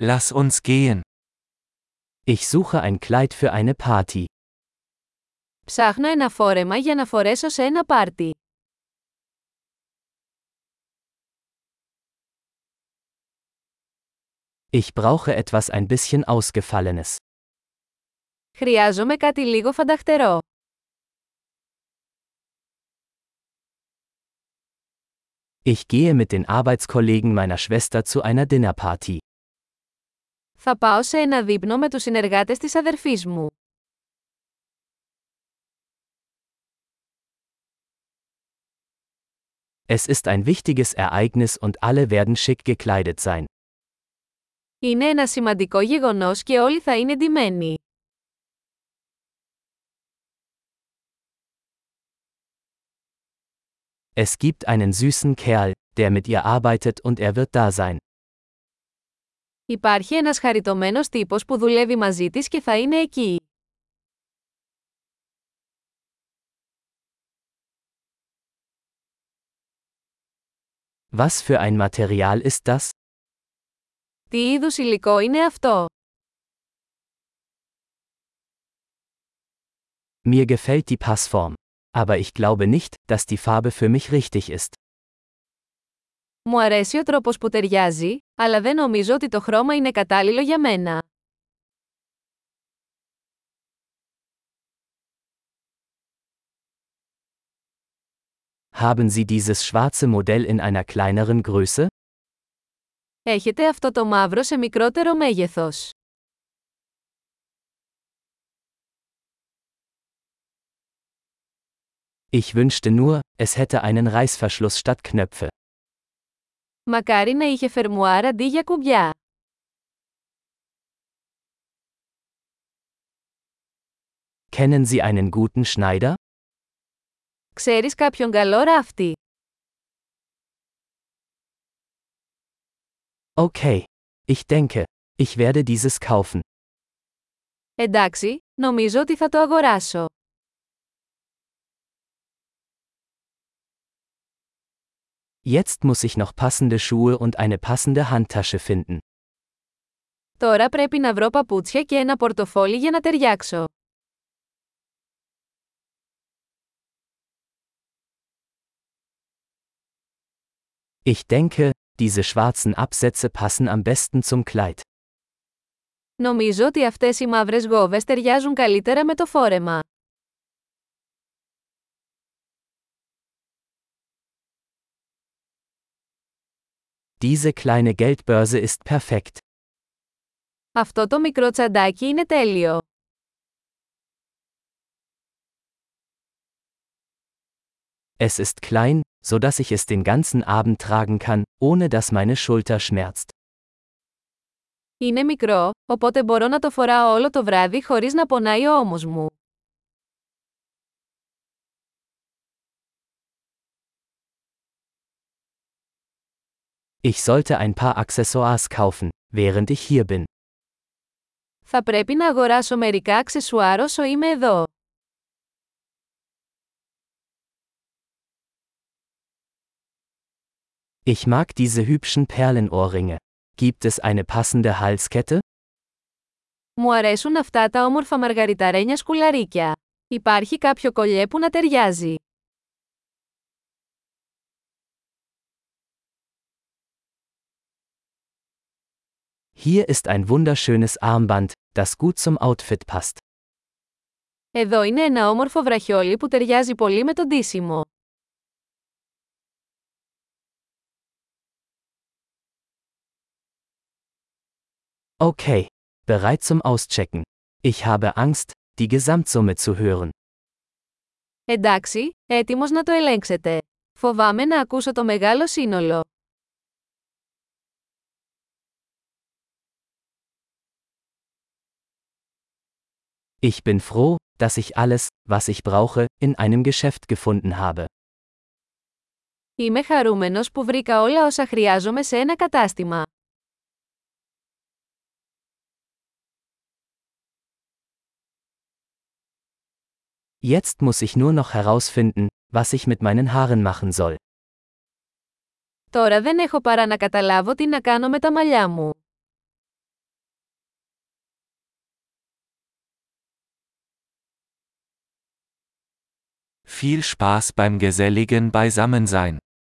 Lass uns gehen. Ich suche ein Kleid für eine Party. Ψάχνω ένα φόρεμα για να φορέσω σε ένα πάρτι. Ich brauche etwas ein bisschen ausgefallenes. Χρειάζομαι κάτι λίγο φανταχτερό. Ich gehe mit den Arbeitskollegen meiner Schwester zu einer Dinnerparty. Θα πάω σε ένα δείπνο με τους συνεργάτες της αδερφής μου. Es ist ein wichtiges Ereignis und alle werden schick gekleidet sein. Είναι ένα σημαντικό γεγονός και όλοι θα είναι ντυμένοι. Es gibt einen süßen Kerl, der mit ihr arbeitet und er wird da sein. Υπάρχει ένας χαριτωμένος τύπος που δουλεύει μαζί της και θα είναι εκεί. Was für ein Material ist das? Τι είδους υλικό είναι αυτό? Mir gefällt die Passform. Aber ich glaube nicht, dass die Farbe für mich richtig ist. Μου αρέσει ο τρόπος που ταιριάζει, αλλά δεν νομίζω ότι το χρώμα είναι κατάλληλο για μένα. Haben Sie dieses schwarze Modell in einer kleineren Größe? Έχετε αυτό το μαύρο σε μικρότερο μέγεθος. Ich wünschte nur, es hätte einen Reißverschluss statt Knöpfe. Μακάρι να είχε φερμουάρ αντί για κουμπιά. Kennen Sie einen guten Schneider? Ξέρεις κάποιον καλό ράφτη. Okay. Ich denke, ich werde dieses kaufen. Εντάξει, νομίζω ότι θα το αγοράσω. Jetzt muss ich noch passende Schuhe und eine passende Handtasche finden. Τώρα πρέπει να βρω παπούτσια και ένα πορτοφόλι για να ταιριάξω. Ich denke, diese schwarzen Absätze passen am besten zum Kleid. Νομίζω ότι αυτές οι μαύρες γόβες ταιριάζουν καλύτερα με το φόρεμα. Diese kleine Geldbörse ist perfekt. Αυτό το μικρό τσαντάκι είναι τέλειο. Es ist klein, so dass ich es den ganzen Abend tragen kann, ohne dass meine Schulter schmerzt. Είναι μικρό, οπότε μπορώ να το φοράω όλο το βράδυ χωρίς να πονάει ο ώμος μου. Ich sollte ein paar Accessoires kaufen, während ich hier bin. Θα πρέπει να αγοράσω μερικά αξεσουάρ όσο είμαι εδώ. Ich mag diese hübschen Perlenohrringe. Gibt es eine passende Halskette? Μου αρέσουν αυτά τα όμορφα μαργαριταρένια σκουλαρίκια. Υπάρχει κάποιο κολλιέ που να ταιριάζει. Hier ist ein wunderschönes Armband, das gut zum Outfit passt. Εδώ είναι ένα όμορφο βραχιόλι που ταιριάζει πολύ με το ντύσιμο. Okay. Bereit zum Auschecken. Ich habe Angst, die Gesamtsumme zu hören. Εντάξει, έτοιμος να το ελέγξετε. Φοβάμαι να ακούσω το μεγάλο σύνολο. Ich bin froh, dass ich alles, was ich brauche, in einem Geschäft gefunden habe. Είμαι χαρούμενος που βρήκα όλα όσα χρειάζομαι σε ένα κατάστημα. Jetzt muss ich nur noch herausfinden, was ich mit meinen Haaren machen soll. Τώρα δεν έχω παρά να καταλάβω τι να κάνω με τα μαλλιά μου. Viel Spaß beim geselligen Beisammensein.